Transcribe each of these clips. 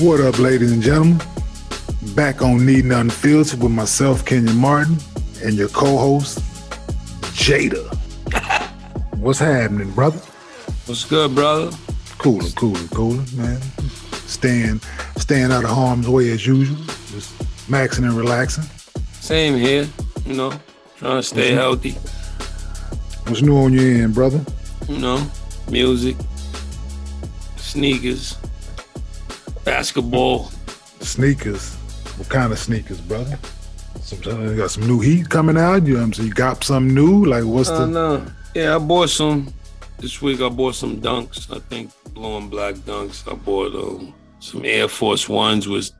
What up, ladies and gentlemen? Back on Need Nothing Filtered with myself, Kenyon Martin, and your co-host, Jada. What's happening, brother? What's good, brother? Cooler, cooler, cooler, man. Staying, staying out of harm's way as usual. Just maxing and relaxing. Same here, you know, trying to stay healthy. What's new on your end, brother? You know, music, sneakers, basketball. Sneakers. What kind of sneakers, brother? Some, you got some new heat coming out. You know what I'm saying? You got some new? Like what's Uh, the? no. Yeah, I bought some this week. I bought some dunks. I think blue and black dunks. I bought um, some Air Force Ones with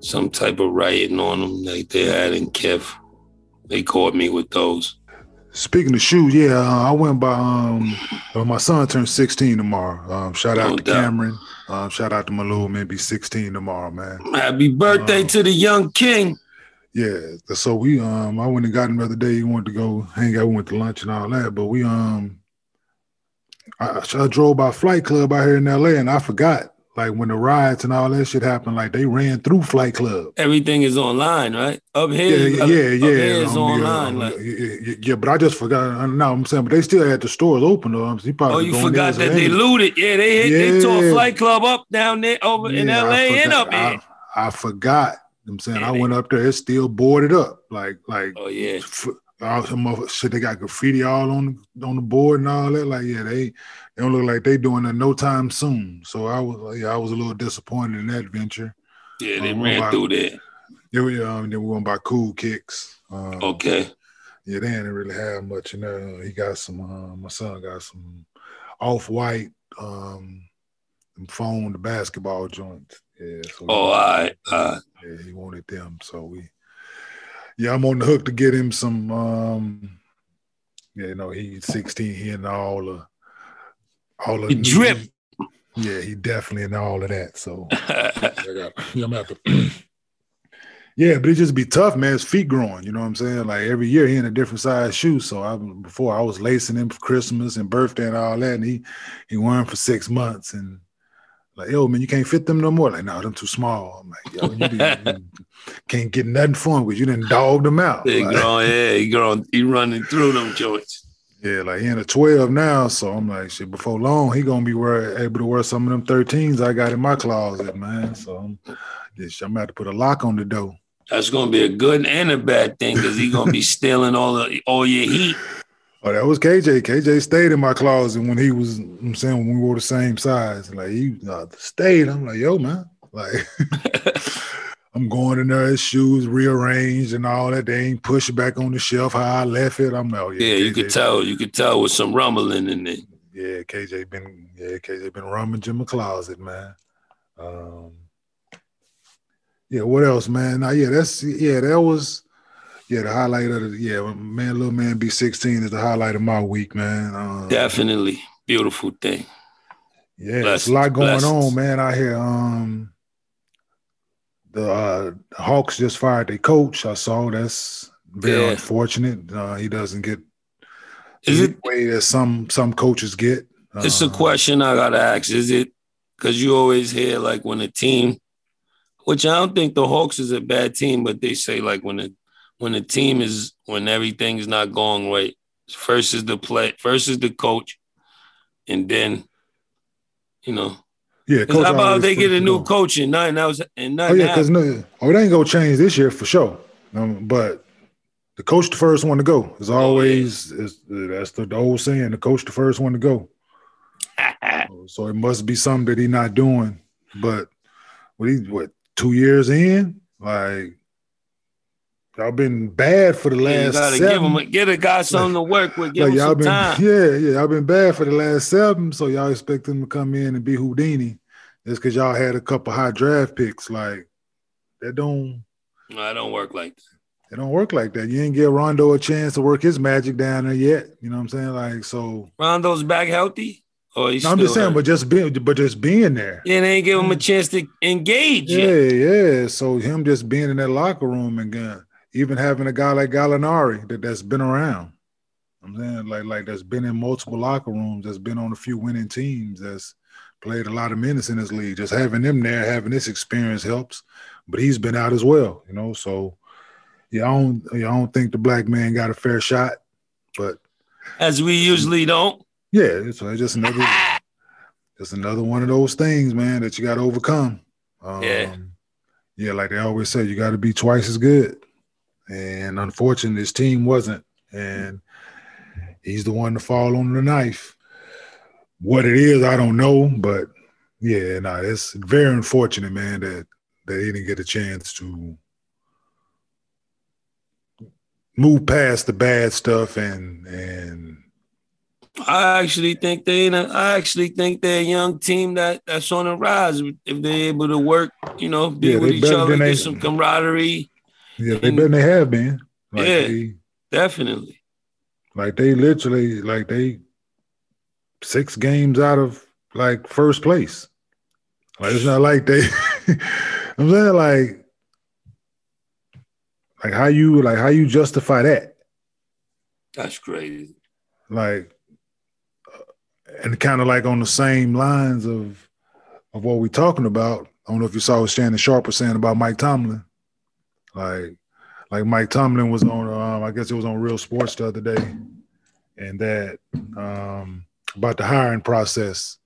some type of writing on them, like they had in Kev. They caught me with those. Speaking of shoes, yeah, uh, I went by. Um, uh, my son turned 16 tomorrow. Um, shout out No to doubt. Cameron. Um, shout out to my little man. Be 16 tomorrow, man. Happy birthday to the young king. Yeah. So we um, I went and got him the other day. He wanted to go hang out. We went to lunch and all that. But we um, I, I drove by Flight Club out here in L.A. and I forgot. Like when the riots and all that shit happened, like they ran through Flight Club. Everything is online, right? Up here, Yeah, yeah, yeah, Up yeah. here is um, online. um, like, yeah, yeah, yeah, but I just forgot. No, I'm saying, but they still had the stores open though. He probably oh, you forgot that they looted. Yeah, they hit, they tore Flight Club up down there over in LA and up here. I, I forgot. I'm saying Yeah, I went up there. It's still boarded up. Like like oh yeah, f- all some of shit. They got graffiti all on on the board and all that. Like yeah, they they don't look like they doing it no time soon. So I was yeah, I was a little disappointed in that venture. yeah, they Oh, ran wow. through there. Then we um then we went by Cool Kicks. Um, Okay, Yeah, they didn't really have much in there. He got some. Uh, my son got some off white um phone the basketball joints. Yeah. So oh, all right, all right. Yeah, he wanted them. So we yeah, I'm on the hook to get him some um yeah, you know, he's 16, he and all the all of He drip. Yeah, he definitely in all of that. So I got, yeah, I'm have to Yeah, but it just be tough, man. His feet growing, you know what I'm saying? Like every year he in a different size shoe. So I before I was lacing him for Christmas and birthday and all that, and he he wore 'em for six months and like, yo, man, you can't fit them no more. Like, no, them too small. I'm like, yo, you, didn't- you can't get nothing for him because you didn't dog them out. They Like, growing, yeah, he growing, he running through them joints. Yeah, like he in a 12 now. So I'm like, shit, before long, he gonna be wear, able to wear some of them 13s I got in my closet, man. So I'm, shit, I'm gonna have to put a lock on the door. That's gonna be a good and a bad thing because he gonna be stealing all the all your heat. Oh, that was KJ. KJ stayed in my closet when he was, I'm saying, when we were the same size. Like, he uh, stayed. I'm like, yo, man. Like, I'm going in there, his shoes rearranged and all that. They ain't pushed back on the shelf how I left it. I'm like, oh, yeah. Yeah, you KJ could tell, you could tell with some rumbling in there. Yeah, KJ been, yeah, KJ been rummaging my closet, man. Um, yeah, what else, man? Now, yeah, that's, yeah, that was, yeah, the highlight of the, yeah, man, little man be 16 is the highlight of my week, man. Um, Definitely beautiful thing. Yeah, there's a lot going on, man. Out here, um, the uh, Hawks just fired their coach. I saw that's very Yeah. unfortunate. Uh, he doesn't get Is the it? way that some some coaches get. It's a Uh, question I gotta ask. Is it because you always hear like when a team, which I don't think the Hawks is a bad team, but they say like when a when a team is when everything is not going right, first is the play, first is the coach, and then you know. Yeah, coach how about they get a new coach and nothing else and Oh yeah, because no, oh, it ain't gonna change this year for sure. Um, but the coach the first one to go is Oh, yeah. always is that's the, the old saying. The coach the first one to go. So it must be something that he's not doing. But what he what two years in, like y'all been bad for the Yeah, you last gotta seven. give him a, get a guy something to work with. Give like y'all some been time. yeah yeah y'all been bad for the last seven. So y'all expect him to come in and be Houdini. Just because y'all had a couple high draft picks, like that don't. No, I don't work like that. It don't work like that. You ain't give Rondo a chance to work his magic down there yet. You know what I'm saying? Like so. Rondo's back healthy. Oh, no, I'm just saying, hurt? but just being, but just being there. Yeah, they ain't give him a chance to engage. Yeah, yet. yeah. So him just being in that locker room and uh, even having a guy like Gallinari that that's been around. I'm saying like like that's been in multiple locker rooms, that's been on a few winning teams, that's played a lot of minutes in this league. Just having them there, having this experience helps. But he's been out as well, you know. So yeah, I don't I don't think the black man got a fair shot, but as we usually don't. Yeah, it's just another just another one of those things, man, that you got to overcome. Um, yeah, yeah, like they always say, you got to be twice as good. And unfortunately, his team wasn't, and he's the one to fall on the knife. What it is, I don't know, but yeah, no, nah, it's very unfortunate, man, that that he didn't get a chance to move past the bad stuff and and I actually think they I actually think they're a young team that that's on the rise if they're able to work, you know, be yeah, with each other, get some camaraderie. Yeah, they better they have been. Like yeah, they, definitely. Like they literally like they six games out of like first place. Like it's not like they I'm saying like like how you like how you justify that? That's crazy. Like, uh, and kind of like on the same lines of of what we're talking about. I don't know if you saw what Shannon Sharpe was saying about Mike Tomlin. Like, like Mike Tomlin was on. Um, I guess it was on Real Sports the other day, and that um, about the hiring process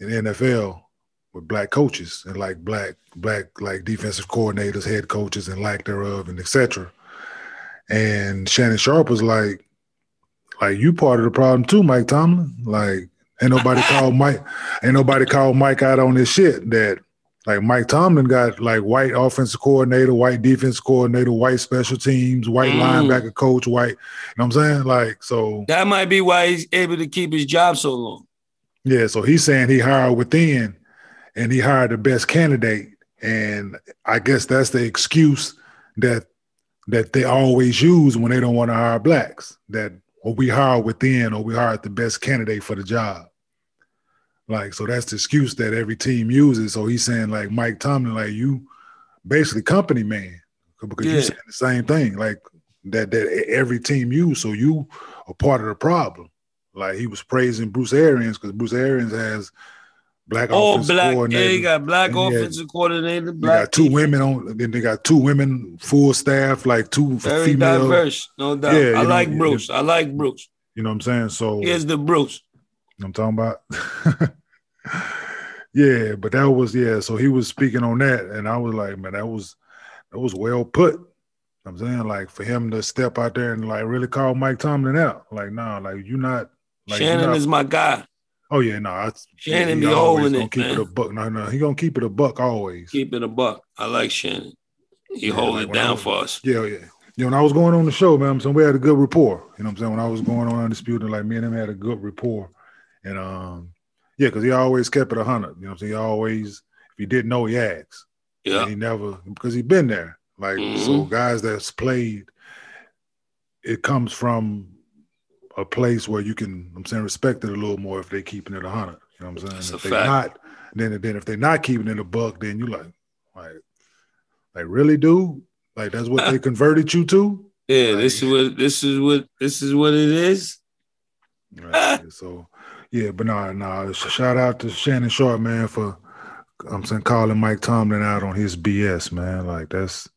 in NFL with black coaches and like black black like defensive coordinators, head coaches, and lack thereof, and etc. And Shannon Sharpe was like, like you part of the problem too, Mike Tomlin. Like ain't nobody called Mike, ain't nobody called Mike out on this shit that like Mike Tomlin got like white offensive coordinator, white defense coordinator, white special teams, white mm. linebacker coach, white. You know what I'm saying? Like so that might be why he's able to keep his job so long. Yeah, so he's saying he hired within and he hired the best candidate. And I guess that's the excuse that that they always use when they don't want to hire blacks. That or we hire within or we hire the best candidate for the job. Like, so that's the excuse that every team uses. So he's saying, like Mike Tomlin, like you basically company man. Because yeah. you're saying the same thing, like that that every team use. So you are part of the problem. Like he was praising Bruce Arians because Bruce Arians has black oh, offensive black, coordinator. Yeah, you got black offensive had, coordinator. Black got two people. women on. Then they got two women full staff, like two very female. diverse, no doubt. Yeah, I like know, Bruce. I like Bruce. You know what I'm saying? So here's the Bruce. You know what I'm talking about. yeah, but that was yeah. So he was speaking on that, and I was like, man, that was that was well put. I'm saying like for him to step out there and like really call Mike Tomlin out, like nah, like you not. Like, Shannon not, is my guy. Oh yeah, no, I, Shannon be holding it. Keep man. it a buck. No, no, he gonna keep it a buck always. Keep it a buck. I like Shannon. He yeah, hold like it down was, for us. Yeah, yeah. You know, when I was going on the show, man, so we had a good rapport. You know what I'm saying? When I was going on Undisputed, like me and him had a good rapport. And um, yeah, because he always kept it a hundred. You know what I'm saying? He always, if he didn't know, he asked. Yeah. And he never because he been there. Like mm-hmm. so guys that's played, it comes from a place where you can, I'm saying, respect it a little more if they keeping it a hundred. You know what I'm saying? That's if they not, then then if they're not keeping it a buck, then you like, like, like really, dude? Like that's what they converted you to? Yeah, like, this is what this is what this is what it is. Right. so yeah, but nah, nah. Shout out to Shannon Sharpe, man, for I'm saying calling Mike Tomlin out on his BS, man. Like that's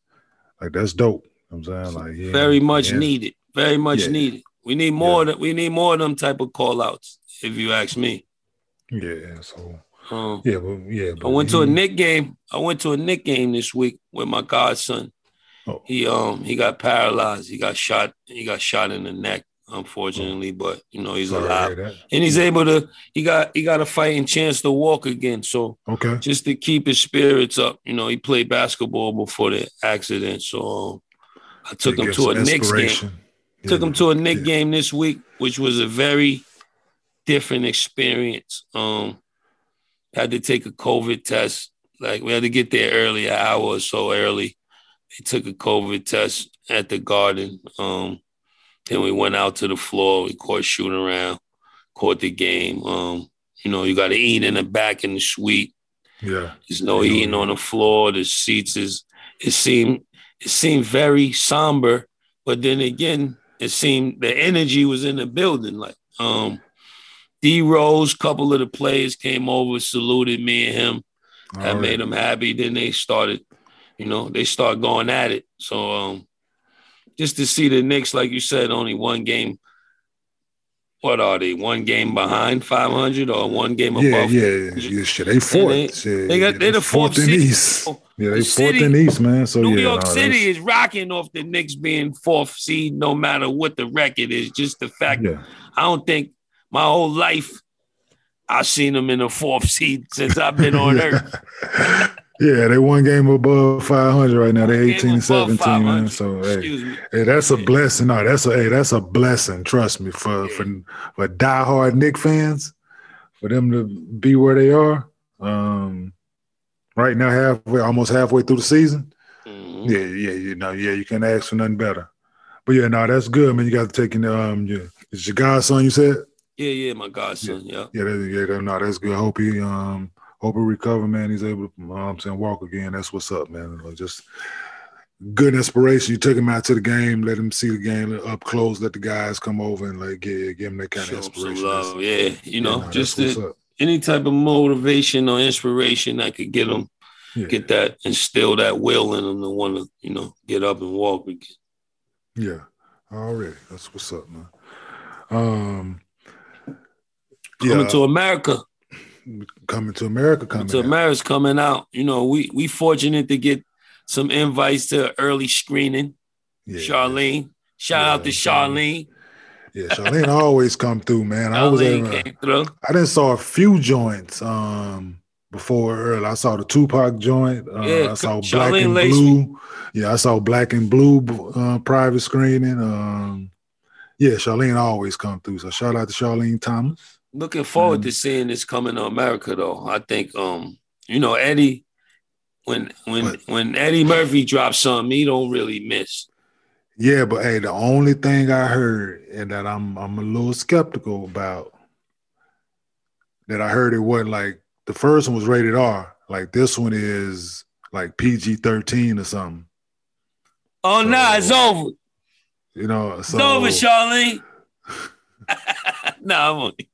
like that's dope. I'm saying like yeah, very much yeah. needed. Very much yeah. needed. We need more. Yeah. we need more of them type of call outs. If you ask me. Yeah. So. Um, yeah, but yeah. But I went he, to a Knick game. I went to a Knick game this week with my godson. Oh. He um he got paralyzed. He got shot. He got shot in the neck, unfortunately. But you know he's Sorry alive, and he's able to. He got he got a fighting chance to walk again. So okay, just to keep his spirits up. You know he played basketball before the accident, so um, I took him to a Knicks game. Took him to a Knick yeah. game this week, which was a very different experience. Um, had to take a COVID test. Like we had to get there early, an hour or so early. They took a COVID test at the garden. Um, then we went out to the floor. We caught shooting around, caught the game. Um, you know, you got to eat in the back in the suite. Yeah, there's no eating on the floor. The seats is it seemed it seemed very somber, but then again, it seemed the energy was in the building. Like um, D Rose, couple of the players came over, saluted me and him. All that right. made them happy. Then they started, you know, they start going at it. So um, just to see the Knicks, like you said, only one game. What are they? One game behind 500 or one game above? Yeah, yeah, yeah. Shit, they fourth. They, yeah, they got they the fourth, fourth in East. Yeah, they the fourth in East, man. So New yeah, York no, City is rocking off the Knicks being fourth seed, no matter what the record is. Just the fact, yeah. I don't think my whole life I've seen them in the fourth seed since I've been on earth. Yeah, they one game above 500 right now. They're 18 17, man. So hey, hey, that's a blessing. No, that's a hey, that's a blessing. Trust me, for for for diehard Knick fans, for them to be where they are. Um, right now, halfway, almost halfway through the season. Mm-hmm. Yeah, yeah, you know, yeah, you can't ask for nothing better. But yeah, no, that's good, man. You got to take in um, yeah, it's your godson. You said. Yeah, yeah, my godson. Yeah, yeah, yeah, yeah no, that's good. I hope he um hope he recover, man. He's able to, you know I'm saying, walk again. That's what's up, man. Like Just good inspiration. You took him out to the game, let him see the game up close, let the guys come over and like give, give him that kind Show of inspiration. Love. Yeah, you know, yeah, just the, any type of motivation or inspiration that could get him, yeah. get that, instill that will in him to want to, you know, get up and walk again. Yeah, already. That's what's up, man. Um, coming yeah. to America coming to America coming to America's coming out. You know, we we fortunate to get some invites to early screening. Yeah, Charlene. Shout yeah, out to Charlene. Yeah, Charlene always come through, man. I was at, uh, I didn't saw a few joints um before early. I saw the Tupac joint. Uh, yeah, I saw Charlene Black and Blue. Yeah, I saw Black and Blue uh, private screening. Um, yeah, Charlene always come through. So shout out to Charlene Thomas. Looking forward mm-hmm. to seeing this coming to America, though. I think, um, you know, Eddie, when when but, when Eddie Murphy drops something, he don't really miss. Yeah, but hey, the only thing I heard and that I'm I'm a little skeptical about that I heard it wasn't like the first one was rated R, like this one is like PG thirteen or something. Oh so, no, nah, it's over. You know, so, it's over, Charlene. no, I'm only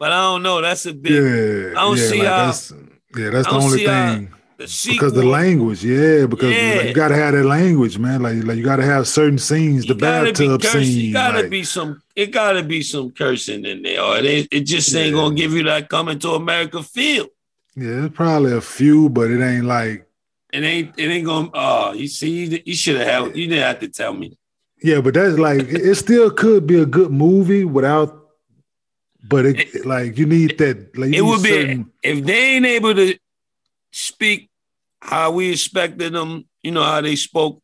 but I don't know. That's a big. Yeah, I don't yeah, see like how. That's, yeah, that's the only thing. The because the language, yeah, because yeah. you gotta have that language, man. Like, like you gotta have certain scenes, you the bathtub scene. You gotta like, be some. It gotta be some cursing in there, or it, it just ain't yeah. gonna give you that coming to America feel. Yeah, it's probably a few, but it ain't like. It ain't. It ain't gonna. Oh, you see, you should have. You didn't have to tell me. Yeah, but that's like it still could be a good movie without but it, it, like you need that. Like, it would certain... be if they ain't able to speak how we expected them. You know how they spoke,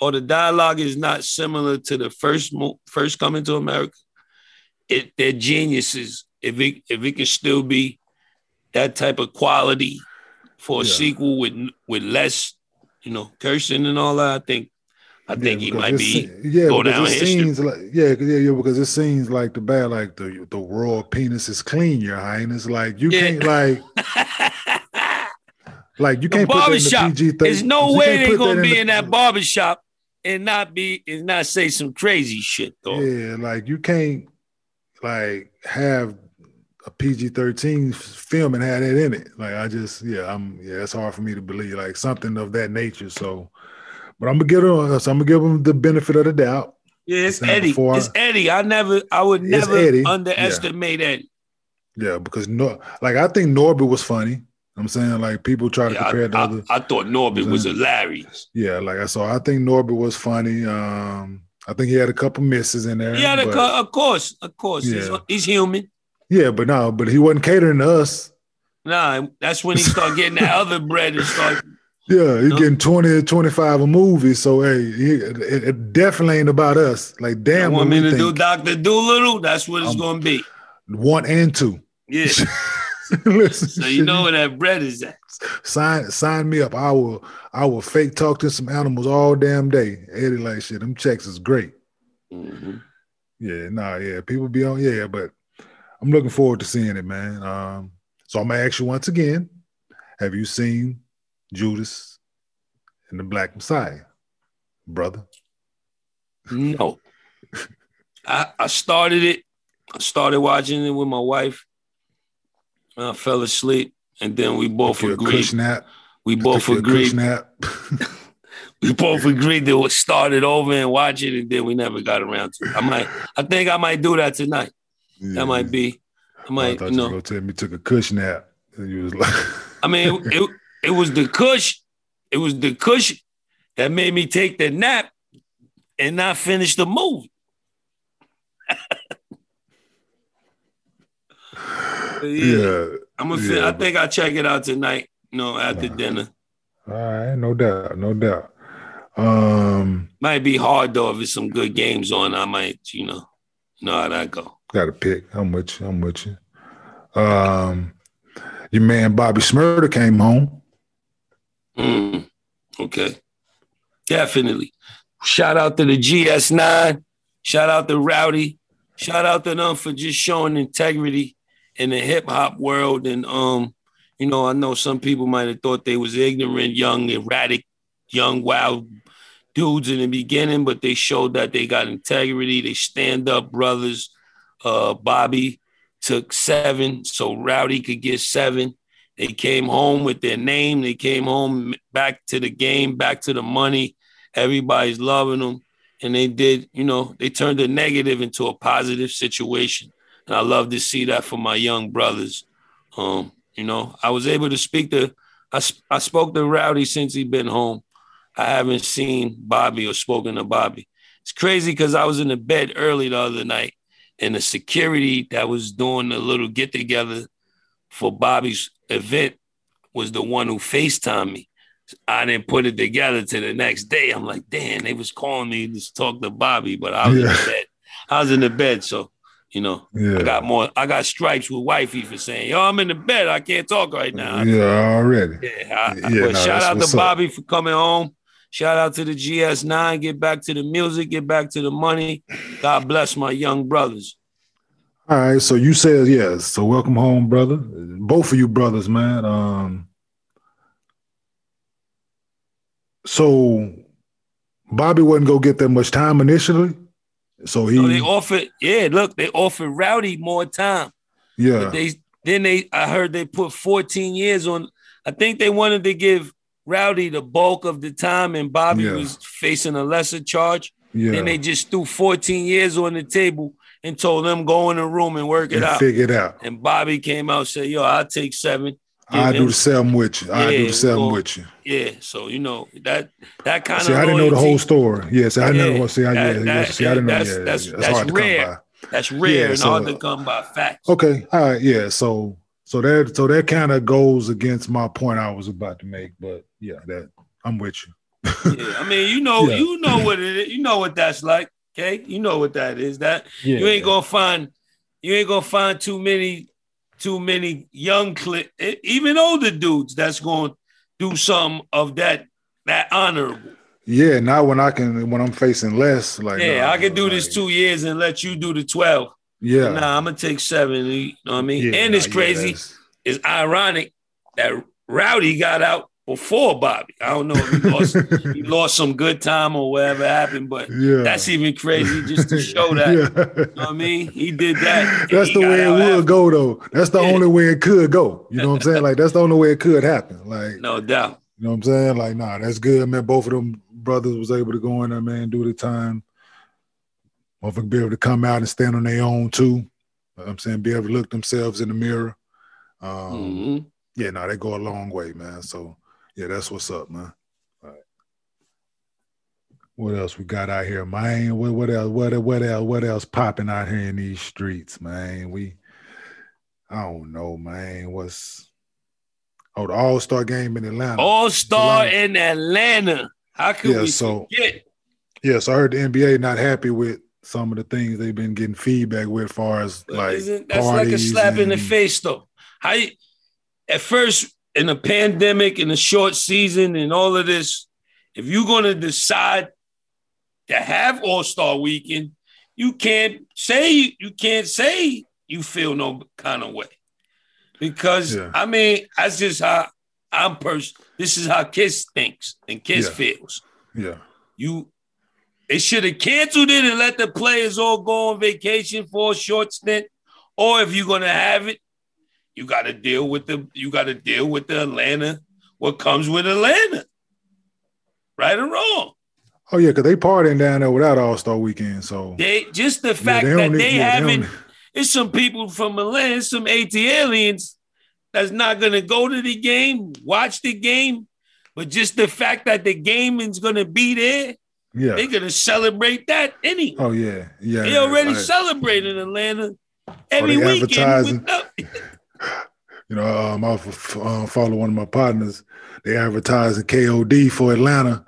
or the dialogue is not similar to the first mo- first coming to America. It they're geniuses. If it if it can still be that type of quality for a yeah. sequel with with less, you know, cursing and all that, I think I think yeah, he might be yeah, go down it seems like yeah, yeah, yeah, because it seems like the bad, like the the raw penis is clean, your highness. Like you yeah. can't like like you can't put that in the PG There's no way they're gonna be in, in that barbershop and not be and not say some crazy shit though. Yeah, like you can't like have a PG thirteen film and have that in it. Like I just yeah, I'm yeah, it's hard for me to believe like something of that nature. So but I'm gonna give him. So I'm gonna give him the benefit of the doubt. Yeah, it's Eddie. It's Eddie. I never. I would never Eddie. underestimate yeah. Eddie. Yeah, because no, like I think Norbit was funny. I'm saying like people try to yeah, compare I, to I, other. I thought Norbit was hilarious. Yeah, like I saw. I think Norbit was funny. Um, I think he had a couple misses in there. Yeah, of course, of course. Yeah. He's, he's human. Yeah, but no, but he wasn't catering to us. Nah, that's when he started getting that other bread and start yeah, he's getting 20 or 25 a movie. So, hey, he, it, it, definitely ain't about us. Like, damn. You want me to think. do Dr. Dolittle? That's what it's um, going to be. One and two. Yeah. Listen, so you know where that bread is at. Sign sign me up. I will I will fake talk to some animals all damn day. Eddie like shit. Them checks is great. Mm-hmm. Yeah, nah, yeah. People be on, yeah, but I'm looking forward to seeing it, man. Um, so I'm gonna ask you once again: Have you seen Judas and the Black Messiah, brother? No. I, I started it. I started watching it with my wife. I fell asleep, and then we both agreed. We both agreed. we both agreed that we started over and watch it, and then we never got around to it. I might, I think I might do that tonight. Yeah. That might be. I might, I you know. You tell me took a cush nap, and you was like. I mean, it, it was the cush, it was the cush that made me take the nap and not finish the movie. yeah, yeah, I'm a. Yeah, I think I'll check it out tonight. You know, after dinner. All right, no doubt, no doubt. Um, might be hard though if it's some good games on. I might, you know, know how that go. Got to pick. I'm with you. I'm with you. Um, your man Bobby Shmurda came home. Mm, okay, definitely. Shout out to the GS9. Shout out to Rowdy. Shout out to them for just showing integrity in the hip hop world. And um, you know, I know some people might have thought they was ignorant, young, erratic, young, wild dudes in the beginning, but they showed that they got integrity. They stand up brothers. Uh, Bobby took seven, so Rowdy could get seven. They came home with their name. They came home back to the game, back to the money. Everybody's loving them. And they did, you know, they turned a negative into a positive situation. And I love to see that for my young brothers. Um, you know, I was able to speak to, I, I spoke to Rowdy since he been home. I haven't seen Bobby or spoken to Bobby. It's crazy because I was in the bed early the other night and the security that was doing the little get together for Bobby's event was the one who FaceTimed me. I didn't put it together to the next day. I'm like, damn, they was calling me to talk to Bobby, but I was yeah. in the bed. I was in the bed, so you know, yeah. I got more. I got stripes with wifey for saying, "Yo, I'm in the bed. I can't talk right now." Yeah, already. Yeah, I, yeah but no, shout out to Bobby up. for coming home. Shout out to the GS9. Get back to the music. Get back to the money. God bless my young brothers. All right, so you said yes. So welcome home, brother. Both of you brothers, man. Um, so Bobby wasn't gonna get that much time initially. So he no, they offered, yeah, look, they offered Rowdy more time. Yeah. But they then they I heard they put 14 years on. I think they wanted to give Rowdy the bulk of the time, and Bobby yeah. was facing a lesser charge. Yeah. Then they just threw 14 years on the table and told them go in the room and work it and out. Figure it out. And Bobby came out and said, "Yo, I'll take seven. I do the seven with you. I do the seven with you. Yeah. So you know that that kind see, of. See, I didn't know the whole story. See, I yeah, never see. I, that, yeah, that, see, I didn't that's, know. Yeah, that's, that's, that's rare. That's rare yeah, and so, hard to come by facts. Okay. All right. Yeah. So so that so that kind of goes against my point I was about to make, but yeah, that I'm with you. yeah. I mean, you know, you know what it is. You know what that's like. Okay, you know what that is. That yeah, you ain't gonna find you ain't gonna find too many too many young cli- even older dudes that's gonna do some of that that honorable. Yeah, now when I can when I'm facing less, like yeah, nah, I can do like, this two years and let you do the twelve. Yeah, nah, I'm gonna take seven. You know what I mean? Yeah, and it's nah, crazy. Yeah, it's ironic that Rowdy got out before Bobby. I don't know if he lost he lost some good time or whatever happened, but yeah. that's even crazy just to show that. yeah. You know what I mean? He did that. That's the way it would after. go though. That's the yeah. only way it could go. You know what I'm saying? Like that's the only way it could happen. Like no doubt. You know what I'm saying? Like, nah, that's good, man. Both of them brothers was able to go in there, man, do the time. Motherfucker be able to come out and stand on their own too. You know I'm saying be able to look themselves in the mirror. Um, mm-hmm. yeah, no, they go a long way, man. So yeah, that's what's up, man. All right. What else we got out here, man? What, what else? What what else? What else popping out here in these streets, man? We, I don't know, man. What's oh the All Star game in Atlanta? All Star in Atlanta. How can yeah, we so, forget? Yes, I heard the NBA not happy with some of the things they've been getting feedback with, as far as like Isn't, that's like a slap in the face, though. How you, at first in a pandemic in a short season and all of this, if you're gonna decide to have All Star Weekend, you can't say you can't say you feel no kind of way because yeah. I mean that's just how I'm person. This is how Kiss thinks and Kiss yeah. feels. Yeah, you. They should have canceled it and let the players all go on vacation for a short stint. Or if you're gonna have it, you got to deal with the you got to deal with the Atlanta. What comes with Atlanta, right or wrong? Oh yeah, because they partying down there without All Star Weekend. So they just the fact yeah, they that they haven't. It's some people from Atlanta, some ATLiens that's not gonna go to the game, watch the game, but just the fact that the game is gonna be there. Yeah, they're gonna celebrate that any. Oh yeah, yeah. They already right. celebrate in Atlanta oh, every oh, weekend. you know, um, I uh, follow one of my partners. They advertising KOD for Atlanta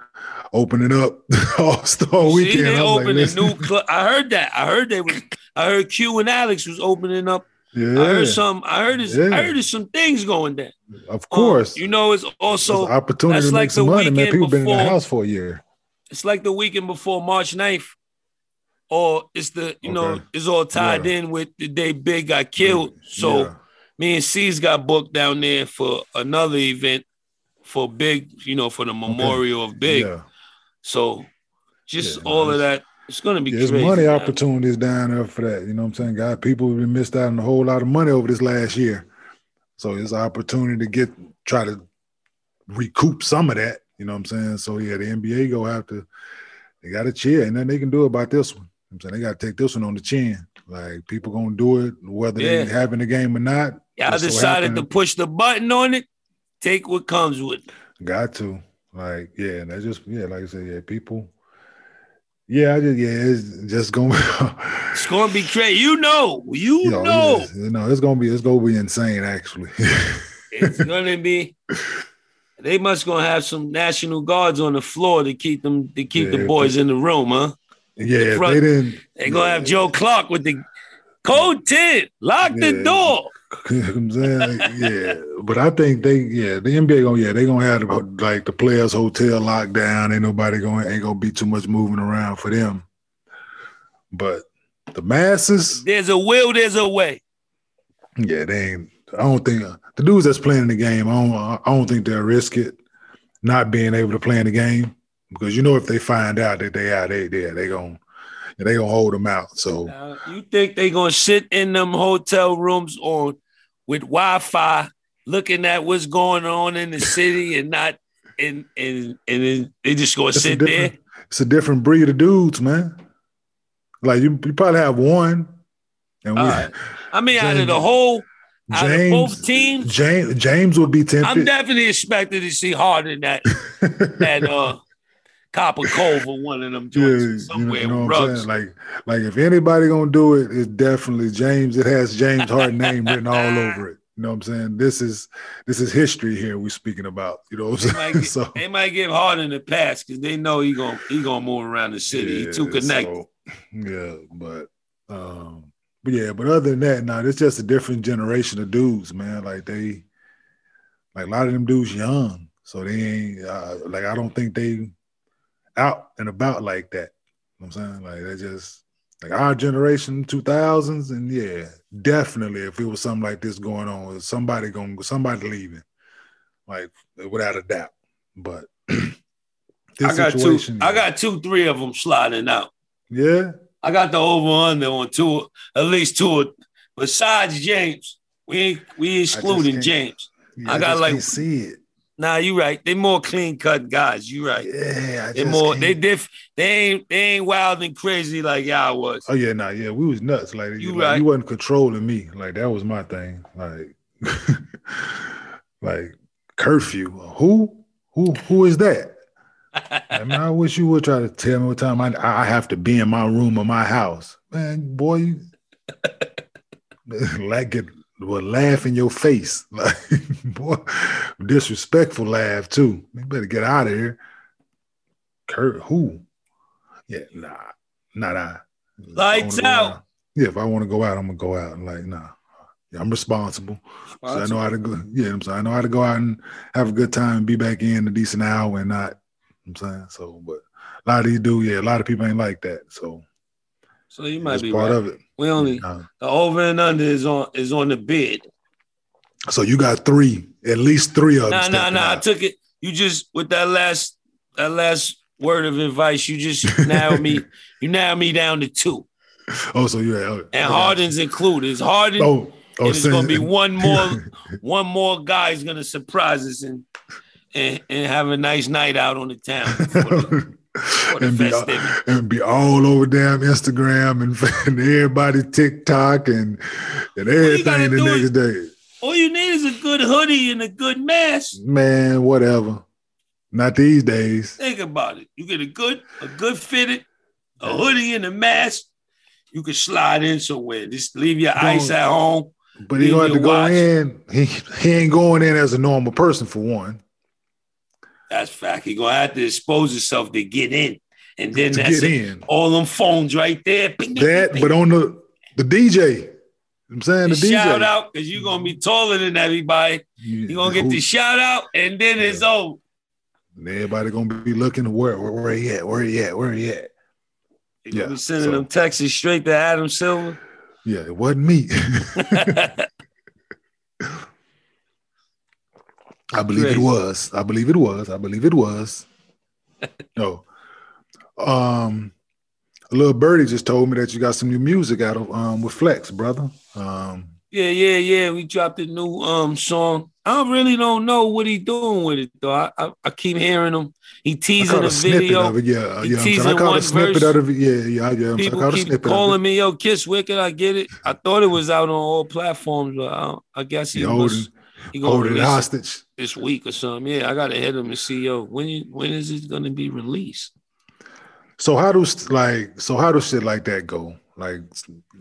opening up All Star Weekend. they opening like, new club. I heard that. I heard they was. I heard Q and Alex was opening up. Yeah. I heard some. I heard. It's, yeah. I heard there's some things going there. Of course. Um, you know, it's also it's opportunity to like make some money. Man, people before, been in the house for a year. It's like the weekend before March 9th. Or it's the you okay. know it's all tied yeah. in with the day Big got killed. So me and C's got booked down there for another event for Big, you know, for the memorial okay. of Big. Yeah. So just yeah, all of that, it's gonna be yeah, There's money man. opportunities down there for that. You know what I'm saying? God, people have been missed out on a whole lot of money over this last year. So it's an opportunity to get try to recoup some of that. You know what I'm saying? So yeah, the NBA go have to they gotta cheer, and then they can do about this one. I'm saying they gotta take this one on the chin. Like people gonna do it whether yeah. they having the game or not. Yeah, I decided to push the button on it. Take what comes with it. Got to. Like, yeah, and that's just yeah, like I said, yeah, people. Yeah, I just yeah, it's just gonna It's gonna be crazy. You know, you, you know. know. you know, it's gonna be it's gonna be insane actually. it's gonna be they must gonna have some national guards on the floor to keep them to keep yeah, the boys in the room, huh? Yeah, the front, they didn't. They gonna yeah. have Joe Clark with the code ten. Lock yeah. the door. I'm saying? yeah. But I think they, yeah, the NBA gonna, yeah, they gonna have like the players' hotel locked down. Ain't nobody going, ain't gonna be too much moving around for them. But the masses, there's a will, there's a way. Yeah, they ain't. I don't think uh, the dudes that's playing the game. I don't. I don't think they'll risk it not being able to play in the game because you know if they find out that they are, they they they gonna they gonna hold them out. So now, you think they gonna sit in them hotel rooms on with Wi-Fi, looking at what's going on in the city, and not and and and they just gonna it's sit there? It's a different breed of dudes, man. Like you, you probably have one. And we, right. I mean, James, out of the whole, James, out of both teams, James James would be tempted. I'm definitely expecting to see Harden that that uh Copper Cove or one of them joints yeah, somewhere. You know, you know what I'm saying? Like, like if anybody gonna do it, it's definitely James. It has James Harden name written all over it. You know what I'm saying? This is this is history here we're speaking about. You know what I'm saying? They might, so, they might give Harden the pass because they know he gonna he gonna move around the city. Yeah, he too connected. So, yeah, but um, but yeah, but other than that, now it's just a different generation of dudes, man. Like they, like a lot of them dudes young, so they ain't uh, like I don't think they out and about like that. You know I'm saying? Like they just like our generation, two thousands, and yeah, definitely if it was something like this going on, somebody going somebody leaving, like without a doubt. But I got two. I got two, three of them sliding out. Yeah, I got the over under on two, at least two. Besides James, we ain't we excluding James. Yeah, I got I like see it. Nah, you right. They more clean cut guys. You right. Yeah, they more can't. they diff. They ain't they ain't wild and crazy like y'all was. Oh yeah, nah, yeah, we was nuts. Like you like, right. You wasn't controlling me. Like that was my thing. Like, like curfew. Who who who is that? I mean, I wish you would try to tell me what time I I have to be in my room or my house, man. Boy, like it will laugh in your face. Like, boy, disrespectful laugh too. You better get out of here. Kurt, who? Yeah, nah, not I. Lights out. out. Yeah, if I want to go out, I'm gonna go out. Like, nah. Yeah, I'm responsible. responsible. So I know how to go. Yeah, I'm saying I know how to go out and have a good time and be back in a decent hour and not. I'm saying so, but a lot of these do. Yeah, a lot of people ain't like that. So. So you might be part right. of it. We only the over and under is on is on the bid. So you got three, at least three of them. Nah, nah, nah. I took it. You just with that last that last word of advice, you just narrowed me. You narrowed me down to two. Oh, so yeah. Okay. And Harden's included. Is Harden? Oh, oh and it's gonna be one more. one more guy is gonna surprise us and and, and have a nice night out on the town. and be, and be all over damn Instagram and, and everybody TikTok and and everything the next day. All you need is a good hoodie and a good mask. Man, whatever. Not these days. Think about it. You get a good, a good fitted, a hoodie and a mask. You can slide in somewhere. Just leave your ice at home. But he gonna have to go watch. in. He he ain't going in as a normal person for one. That's fact. He gonna have to expose himself to get in, and then to that's in. all them phones right there. Bing, that, bing, but on the the DJ, I'm saying the, the DJ. shout out because you're gonna be taller than everybody. You're gonna get the shout out, and then it's over. And everybody gonna be looking where where, where he at? Where he at? Where he at? You yeah, be sending so. them texts straight to Adam Silver. Yeah, it wasn't me. I believe Crazy. it was. I believe it was. I believe it was. no. Um a little birdie just told me that you got some new music out of um with Flex, brother. Um yeah, yeah, yeah. We dropped a new um song. I really don't know what he's doing with it though. I, I, I keep hearing him. He teasing a, video. Of it. Yeah, he yeah. Teasing I caught a snippet out of it. Yeah, yeah, yeah. People I keep calling me, "Yo, Kiss Wicked." I get it. I thought it was out on all platforms, but I, I guess he, he must. He holding it hostage this week or something. Yeah, I got to hit him and see yo when when is it going to be released. So how does like so how does shit like that go? Like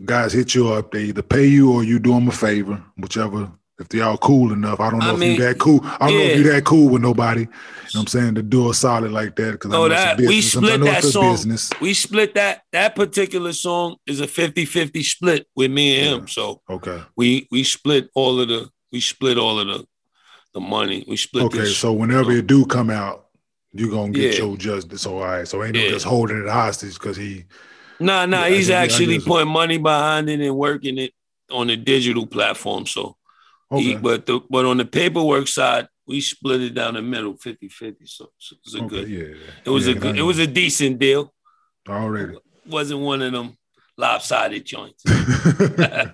guys hit you up, they either pay you or you do them a favor, whichever. If they all cool enough, I don't know I if mean, you that cool. I don't yeah. know if you that cool with nobody. You know what I'm saying to do a solid like that because oh, that we split that song. Business. We split that that particular song is a 50-50 split with me and him. So okay, we we split all of the we split all of the the money. We split. Okay, so whenever it do come out, you gonna get yeah. your justice. All right, so ain't no yeah. just holding it hostage because he. Nah, nah, yeah, he's actually putting money behind it and working it on the digital platform. So, okay. he, but the but on the paperwork side, we split it down the middle, 50-50. So, so it was a okay, good. Yeah, it was a good. It was a decent deal. Already. Wasn't one of them lopsided joints. yeah,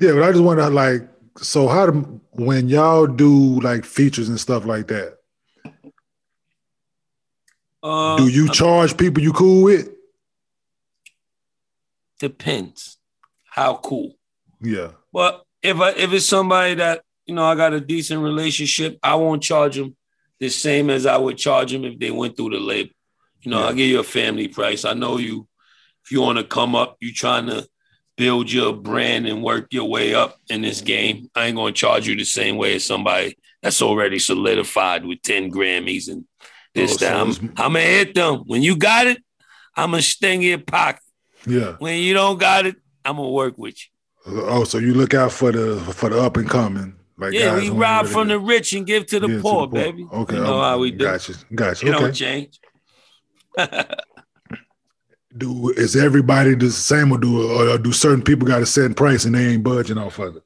but I just want to like so how do when y'all do like features and stuff like that? Uh, do you charge people you cool with? Depends how cool. Yeah. But if I if it's somebody that you know I got a decent relationship, I won't charge them the same as I would charge them if they went through the label. You know, yeah. I'll give you a family price. I know you if you want to come up, you trying to build your brand and work your way up in this game. I ain't gonna charge you the same way as somebody that's already solidified with 10 Grammys and this, oh, that. I'm, I'm, gonna hit them. When you got it, I'm gonna sting your pocket. Yeah. When you don't got it, I'm gonna work with you. Oh, so you look out for the for the up and coming. Like yeah, we rob from the rich and give to the, yeah, poor, to the poor, baby. Okay, you know how we do. Gotcha, gotcha. You okay. don't change. do is everybody the same or do or do certain people got a certain price and they ain't budging off of it?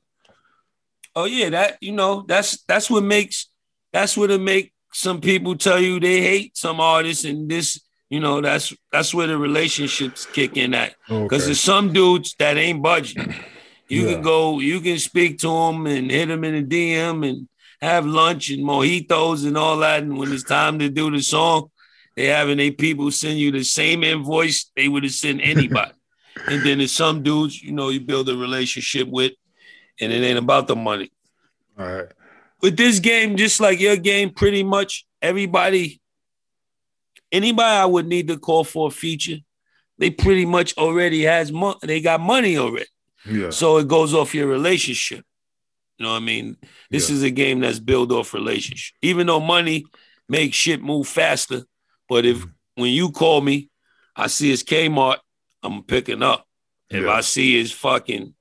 Oh yeah, that you know that's that's what makes that's what it make some people tell you they hate some artists and this you know that's that's where the relationships kick in at because okay. there's some dudes that ain't budging. You yeah. can go, you can speak to them and hit them in a DM and have lunch and mojitos and all that. And when it's time to do the song, they having their people send you the same invoice they would have sent anybody. and then there's some dudes, you know, you build a relationship with, and it ain't about the money. All right. With this game, just like your game, pretty much everybody, anybody I would need to call for a feature, they pretty much already has money. They got money already. Yeah. So it goes off your relationship. You know what I mean? This yeah. is a game that's built off relationship. Even though money makes shit move faster, but if when you call me, I see his Kmart, I'm picking up. If yeah. I see his fucking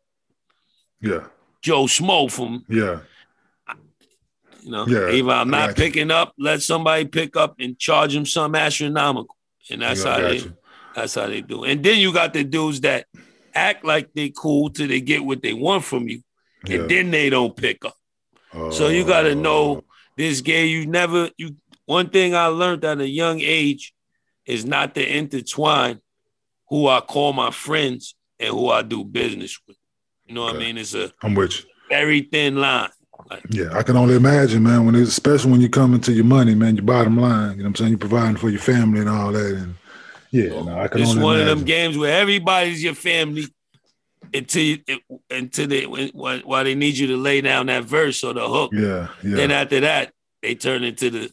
yeah Joe Smo from yeah. You know, Yeah, either I'm not picking up, let somebody pick up and charge them some astronomical, and that's Yeah, how they that's how they do. And then you got the dudes that act like they cool till they get what they want from you, and Yeah. then they don't pick up. So you got to know this game. You never you. One thing I learned at a young age is not to intertwine who I call my friends and who I do business with. You know what I mean? It's a I'm with you. very thin line. Yeah, I can only imagine, man. When especially when you come into your money, man, your bottom line. You know what I'm saying? You're providing for your family and all that, and yeah, no, I can It's one imagine. of them games where everybody's your family until you, until they when, while they need you to lay down that verse or the hook. Yeah, yeah, Then after that, they turn into the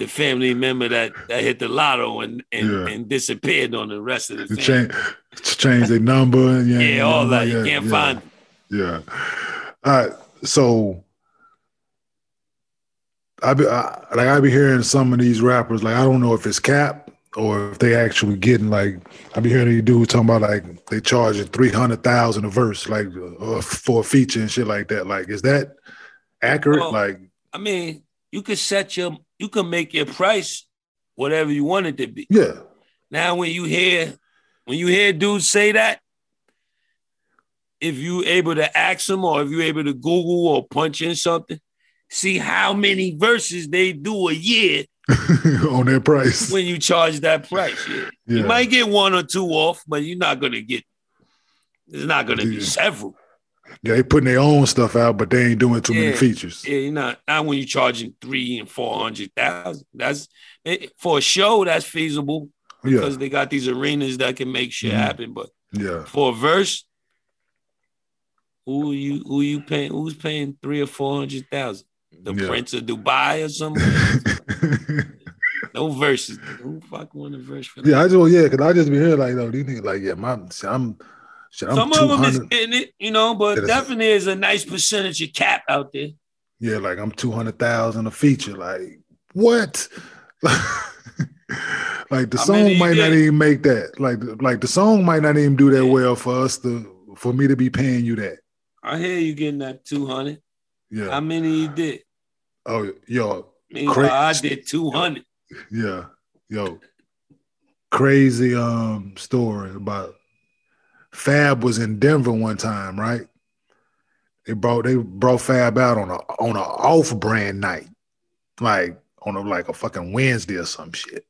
the family member that that hit the lotto and and, Yeah. and disappeared on the rest of the family. change, change their number. Yeah, Yeah, all number, that you yeah, can't yeah, find. Yeah. All right. So I be I, like I be hearing some of these rappers like I don't know if it's cap or if they actually getting like I be hearing these dudes talking about like they charging three hundred thousand a verse like uh, for a feature and shit like that. Like is that accurate? Well, like I mean, you could set your you can make your price whatever you want it to be. yeah, Now, when you hear when you hear dudes say that, if you able to ask them or if you able to Google or punch in something, see how many verses they do a year on their price. when you charge that price. Yeah. Yeah. You might get one or two off, but you're not gonna get. it's not gonna be several. Yeah, they putting their own stuff out, but they ain't doing too many features. Yeah, you're not not when you're charging three and four hundred thousand. That's it, for a show. That's feasible Yeah, because they got these arenas that can make shit Mhm. happen. But yeah. for a verse, who you who you paying? Who's paying three or four hundred thousand? The Yeah. Prince of Dubai or something? no verses. Who fuck want a verse for that? Yeah, I just yeah, cause I just be hearing like, no, these niggas like, yeah, my, I'm, shit, Some of them is getting it, you know, but That definitely is a nice percentage of cap out there. Yeah, like I'm two hundred thousand a feature. Like what? like the How song you might not even make that. Like, like the song might not even do that well for us to for me to be paying you that. I hear you getting that two hundred. Yeah. How many you did? oh, yo, Meanwhile, I did two hundred. yeah, yo, crazy um story about Fab was in Denver one time, right? They brought they brought Fab out on a on a off brand night, like on a like a fucking Wednesday or some shit,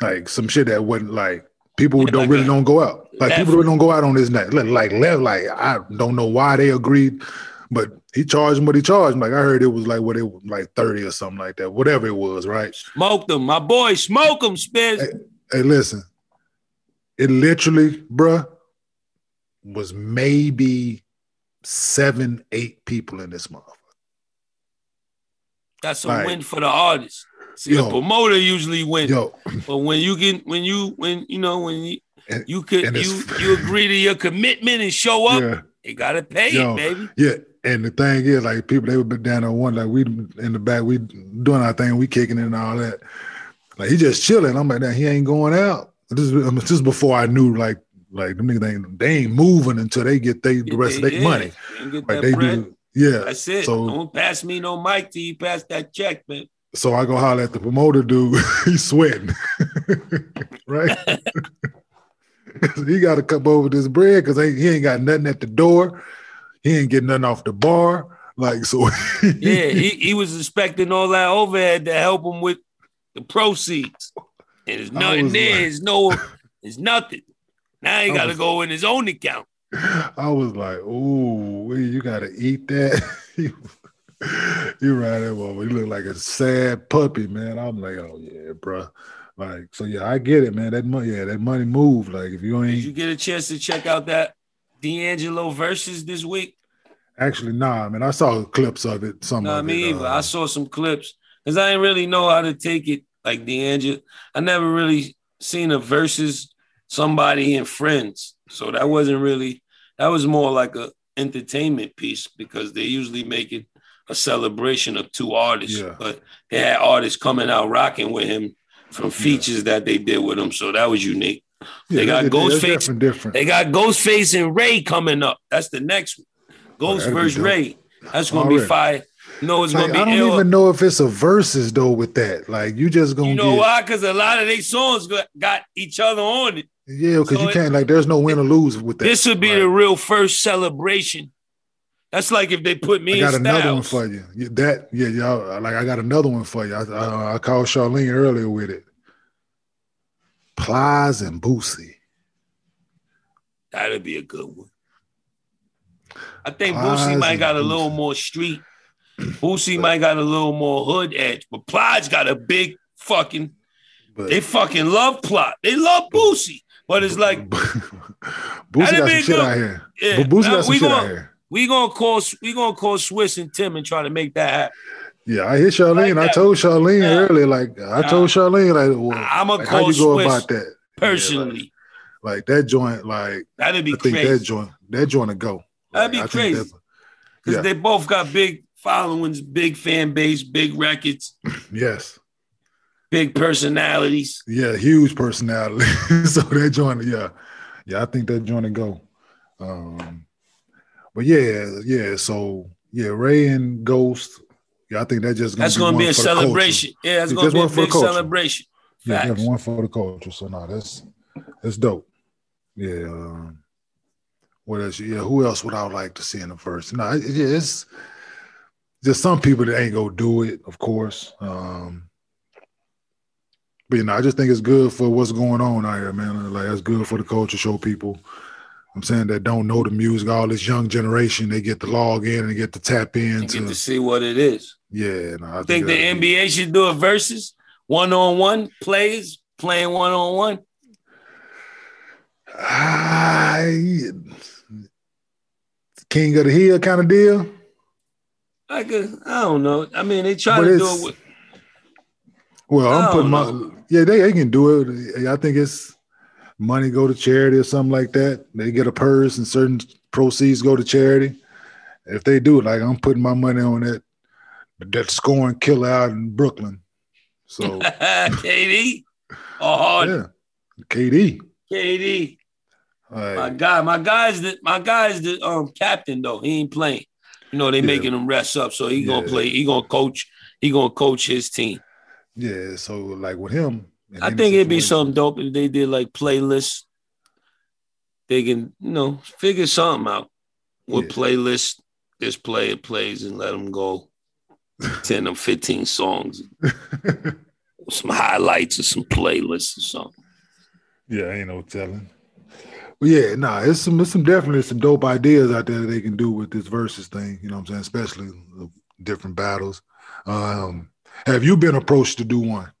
like some shit that wasn't like people Yeah, don't like really a don't go out, like people really don't go out on this night, like like left, like I don't know why they agreed, but he charged him what he charged. him. Like I heard it was like what it was like thirty or something like that, whatever it was, right? Smoke them, my boy. Smoke them, Spence. Hey. Hey, listen, it literally, bruh, was maybe seven, eight people in this motherfucker. That's a like- win for the artist. See, Yo. the promoter usually wins, Yo, but when you get when you when you know when you And- you could you you agree to your commitment and show up, yeah, you gotta pay Yo. it, baby. yeah. And the thing is, like people, they would be down there one, like we in the back, we doing our thing, we kicking it and all that. Like he just chilling. I'm like, that he ain't going out. This is this is before I knew, like, like them niggas they ain't, they ain't moving until they get they, the rest of their money. Like they bread. do, yeah. That's it. So- Don't pass me no mic till you pass that check, man. So I go holler at the promoter dude. He's sweating, right? he got to come over this bread because he ain't got nothing at the door. He ain't getting nothing off the bar. Like so, Yeah, he, he was expecting all that overhead to help him with the proceeds. And there's nothing there. like- There's no, the's nothing. Now he got to go in his own account. I was like, "Ooh, you got to eat that." you right there, boy. You look like a sad puppy, man. I'm like, "Oh yeah, bro." Like, so yeah, I get it, man. That money, yeah, that money move. Like, if you Did ain't you get a chance to check out that D'Angelo verses this week? actually, nah, man. I saw clips of it. Some No, of me it. uh, I saw some clips because I didn't really know how to take it like D'Angelo. I never really seen a versus somebody and Friends, so that wasn't really. That was more like a entertainment piece because they usually make it a celebration of two artists. Yeah. But they had artists coming out rocking with him from features that they did with him, so that was unique. Yeah, They got that's Ghostface. different. They got Ghostface and Ray coming up. That's the next one. Oh, Ghost versus Ray. That's gonna Already. be fire. No, it's like, gonna be. I don't Ill. even know if it's a versus though with that. Like you just gonna. You know get... why? Because a lot of these songs got, got each other on it. Yeah, because so you can't like. There's no win or lose with that. This would be right. the real first celebration. That's like if they put me. I got another one for you. That yeah, y'all. Like I got another one for you. I, I, I called Charlene earlier with it. Plies and Boosie. That'd be a good one. I think Plies Boosie might got a little more street. Boosie might got a little more hood edge, but Plies got a big fucking. But, they fucking love plot. They love Boosie, but it's like Boosie got some shit out here. Yeah, but Boosie got some shit gonna, out here. We gonna call we gonna call Swizz and Tim and try to make that happen. Yeah, I hit Charlene. Like I told Charlene yeah. earlier, like I told Charlene, like, well, I'm gonna like, how you go about that personally. Yeah, like, like, that joint, like that'd be I crazy. think that joint, that joint to go. That'd be crazy because yeah. they both got big followings, big fan base, big records. yes. Big personalities. Yeah, huge personality. so that joint, yeah, yeah, I think that joint go. Um, but yeah, yeah. So yeah, Ray and Ghost. Yeah, I think that just gonna that's going to be a celebration. Yeah, that's going to be a big celebration. Yeah, one for the culture. So no, that's that's dope. Yeah. Um, what else? Yeah, who else would I like to see in the first? No, yeah, it's just some people that ain't gonna do it, of course. Um, but you know, I just think it's good for what's going on out here, man. Like that's good for the culture, show people I'm saying that don't know the music, all this young generation, they get to log in and get to tap in. You get to see what it is. Yeah. No, I think, think the NBA should do a versus one on one plays playing one on one. I King of the Hill kind of deal. I could, I don't know. I mean, they try but to do it with. Well, I'm putting my yeah, they, they can do it. I think it's money go to charity or something like that. They get a purse and certain proceeds go to charity. If they do, it, like I'm putting my money on that that scoring killer out in Brooklyn. So KD, oh yeah, KD, KD. Right. My guy, my guy's the my guy's the um captain though. He ain't playing. You know they yeah. making him rest up, so he yeah. gonna play. He gonna coach. He gonna coach his team. Yeah. So like with him, I think it'd be something dope if they did like playlists. They can, you know, figure something out with yeah. playlists. This player plays and let them go 10 or 15 songs. some highlights or some playlists or something. Yeah, ain't no telling. But yeah, nah, it's some it's some definitely some dope ideas out there that they can do with this versus thing. You know what I'm saying? Especially different battles. Um, have you been approached to do one?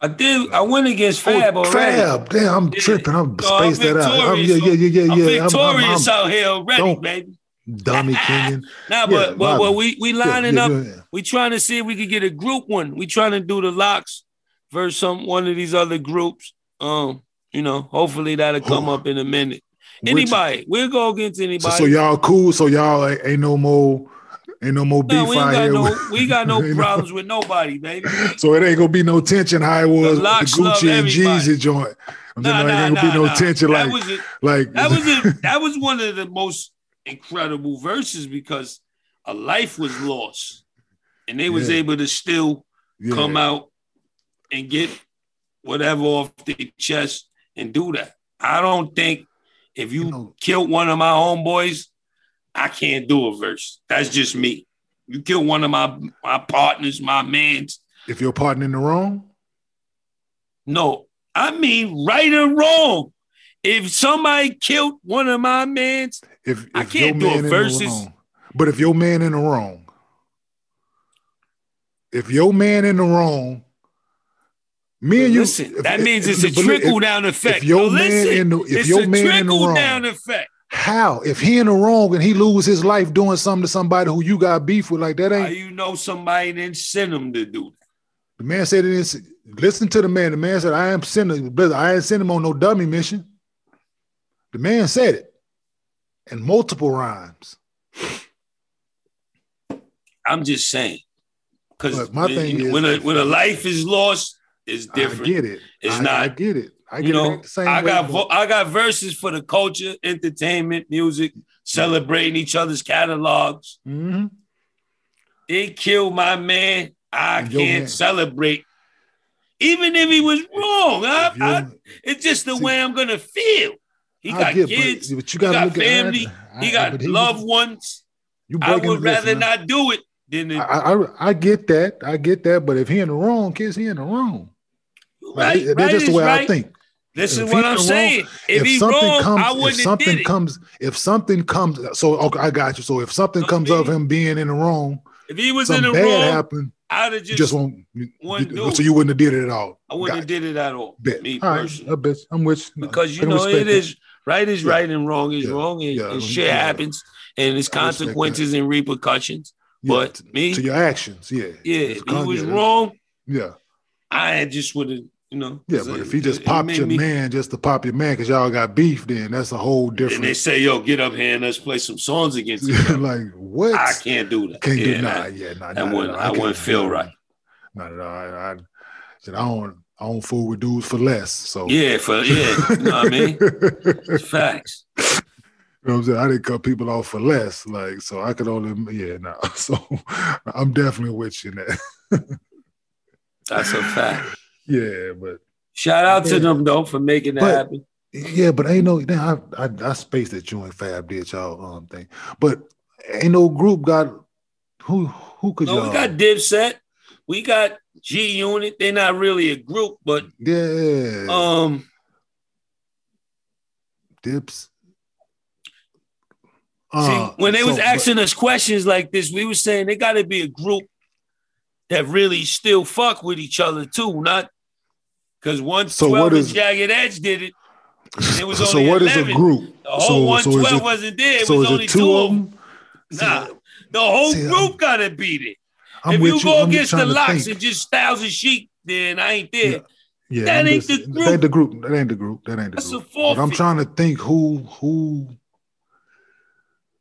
I did. I went against oh, Fab oh, already. Fab, damn, I'm tripping. I'm uh, spaced that out. I'm, yeah, yeah, yeah, yeah, yeah. I'm victorious I'm, I'm, out here already, baby. Dummy King. nah, but yeah, but, but we we lining yeah, yeah, up. We trying to see if we could get a group one. We trying to do the LOX versus some one of these other groups. Um, you know, hopefully that'll come oh. up in a minute. Anybody, Which, we'll go against anybody. So, so y'all cool. So y'all ain't, ain't no more Ain't no more beef we out here. No, we got no problems with nobody, baby. So it ain't gonna be no tension how it was the, the Gucci and Jeezy joint. I'm nah, nah, ain't gonna nah, be no nah. tension that like, was a, like that was a, that was one of the most incredible verses because a life was lost, and they was yeah. able to still yeah. come out and get whatever off their chest and do that. I don't think if you, you know, killed one of my homeboys I can't do a verse. That's just me. You kill one of my my partners, my mans. If you're partner in the wrong? No, I mean right or wrong. If somebody killed one of my mans, if, if I can't do a verses. But if your man in the wrong, if your man in the wrong, me and you. Listen, that if, means it's a trickle down effect. If your man listen, in the, if your man in the wrong, down effect. How? If he in the wrong and he lose his life doing something to somebody who you got beef with, like that ain't. How you know somebody didn't send him to do that? The man said it is. Listen to the man. The man said, "I am sending, brother. I ain't send him on no dummy mission." The man said it in multiple rhymes. I'm just saying, because my when, thing is, when a when a life is lost, it's different. I get it. It's I, not. I get it. I you know, I got vo- I got verses for the culture, entertainment, music, celebrating each other's catalogs. Mm-hmm. They killed my man. I Yo, can't man. celebrate. Even if he was wrong, I, I, it's just the see, way I'm gonna feel. He got get, kids, but, but you got family, he got loved ones. You I would rather not do it than it. I, I, I get that, I get that, but if he in the wrong, kids, he in the wrong. Right, like, that's just the way right. I think. This is what I'm saying. Wrong, if, if something wrong, comes, I wouldn't if something comes, if something comes, so okay, I got you. So if something comes of him being in the wrong, if he was in the bad wrong, happen, I'd have just, just won't. You, so you wouldn't have did it at all. I wouldn't have did it at all. Bet. Me all personally, right, I I'm with you. because you know it is right is yeah. right and wrong is yeah. wrong, and, yeah. and shit happens, and its consequences and repercussions. but me to your actions, yeah, yeah. If he was wrong, yeah, I just would have you know. Yeah, but if he just popped your me, man just to pop your man because y'all got beef, then that's a whole different. And they say, "Yo, get up here and let's play some songs against you." like what? I can't do that. Can't yeah, do nah, yeah, nah, that wouldn't. I, I wouldn't feel right. Not at all. I, I, I don't. I don't fool with dudes for less. So yeah, for yeah, you know what I mean. It's facts. You know what I'm saying? I didn't cut people off for less. Like, so I could only, yeah, no. Nah. So I'm definitely with you that. That's a fact. Yeah, but Shout out yeah. to them though for making that but, happen. Yeah, but ain't no I, I I spaced that you and Fab did y'all um thing. But ain't no group got who who could no, y'all we got Dipset, we got G Unit. They're not really a group, but yeah. Um Dips. Uh, See, when they so, was asking but, us questions like this, we were saying they got to be a group that really still fuck with each other too, not because once so 12 is, Jagged Edge did it, it was so only what 11. is a group? The whole so, 112 so it, wasn't there. It so was only two, two of them. Nah, the whole see, group got to beat it. I'm if you go against the LOX and just Styles and Sheek, then I ain't there. Yeah. Yeah, that ain't just, the group. That ain't the group. That ain't the group. That ain't the That's group. But I'm trying to think who who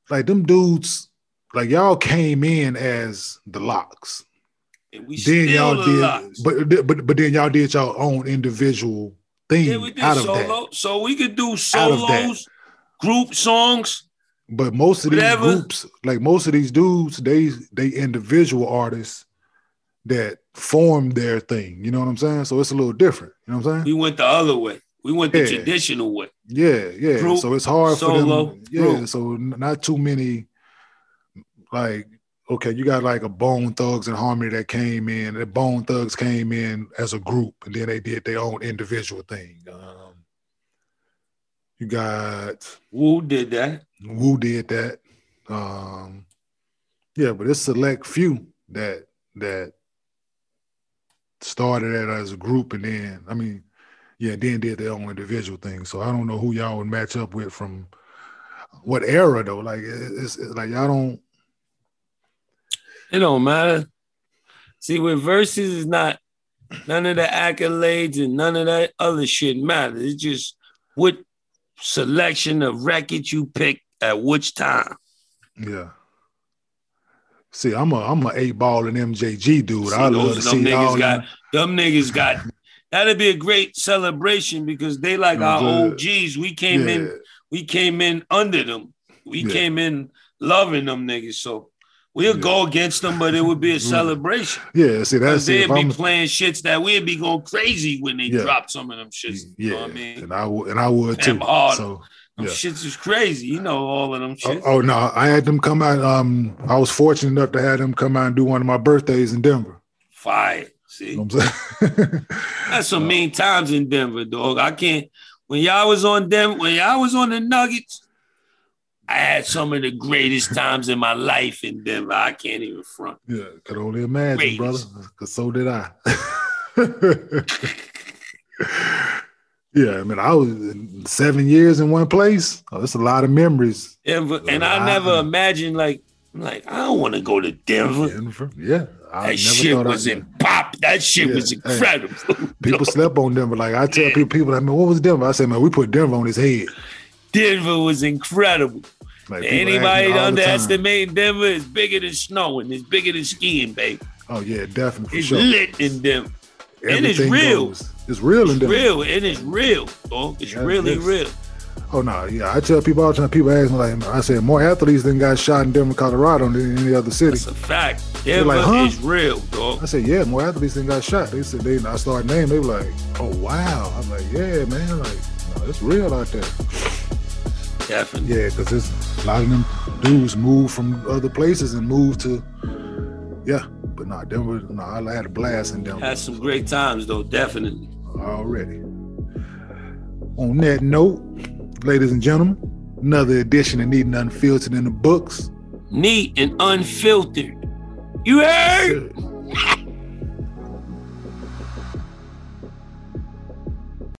like them dudes. Like y'all came in as the LOX. And we then y'all did, but but but then y'all did y'all own individual thing yeah, we did out solo, of that. So we could do solos, group songs. But most of whatever. these groups, like most of these dudes, they they individual artists that form their thing. You know what I'm saying? So it's a little different. You know what I'm saying? We went the other way. We went the yeah. traditional way. Yeah, yeah. Group, so it's hard solo, for them. Yeah. Group. So not too many like okay, you got like a Bone Thugs-n-Harmony that came in. The Bone Thugs came in as a group, and then they did their own individual thing. Um, you got Wu did that. Wu did that. Um, yeah, but it's select few that that started it as a group, and then I mean, yeah, then did their own individual thing. So I don't know who y'all would match up with from what era though. Like it's, it's like y'all don't it don't matter. See, with Verzuz is not none of the accolades and none of that other shit matters. It's just what selection of records you pick at which time. Yeah. See, I'm a I'm a eight ball and MJG dude. See, I love to see niggas all got them niggas got that'd be a great celebration because they like our old uh, OGs. We came yeah. in, we came in under them. We yeah. came in loving them niggas. So We'll yeah. go against them, but it would be a celebration. Yeah, see that's they'd be I'm, playing shits that we'd be going crazy when they yeah. drop some of them shits. You yeah, know I mean, and I would, and I would too. Hard. So them yeah. shits is crazy. You know all of them oh, shits. Oh, oh, no, I had them come out. Um, I was fortunate enough to have them come out and do one of my birthdays in Denver. Fire. See, you know that's some uh, mean times in Denver, dog. I can't. When y'all was on Denver, when y'all was on the Nuggets, had some of the greatest times in my life in Denver. I can't even front. Yeah, could only imagine, greatest. brother. Cause so did I. yeah, I mean, I was seven years in one place. Oh, that's a lot of memories. Denver, and I never imagined like, like I don't want to go to Denver. Denver, yeah. I that shit was in pop. That shit yeah. was incredible. Hey, people slept on Denver. Like I tell yeah. people, people, I mean, what was Denver? I said, man, we put Denver on his head. Denver was incredible. Like Anybody underestimating Denver is bigger than snowing. It's bigger than skiing, baby. Oh yeah, definitely. it's sure. lit in Denver. and it's real. Goes. It's real in and real, and it's real, dog. It's yeah, really it's, real. Oh no, yeah. I tell people all the time. People ask me like, I said more athletes than got shot in Denver, Colorado than any other city. That's a fact. Denver like, huh? is real, dog. I said, yeah, more athletes than got shot. They said they. I started naming. They were like, oh wow. I'm like, yeah, man. Like, no, it's real out there. Definitely. Yeah, because there's a lot of them dudes move from other places and move to, yeah. But no, Denver. No, I had a blast in Denver. Had some great times though, definitely. Already. On that note ladies and gentlemen. Another edition of Neat and Unfiltered in the books. Neat and unfiltered. You heard?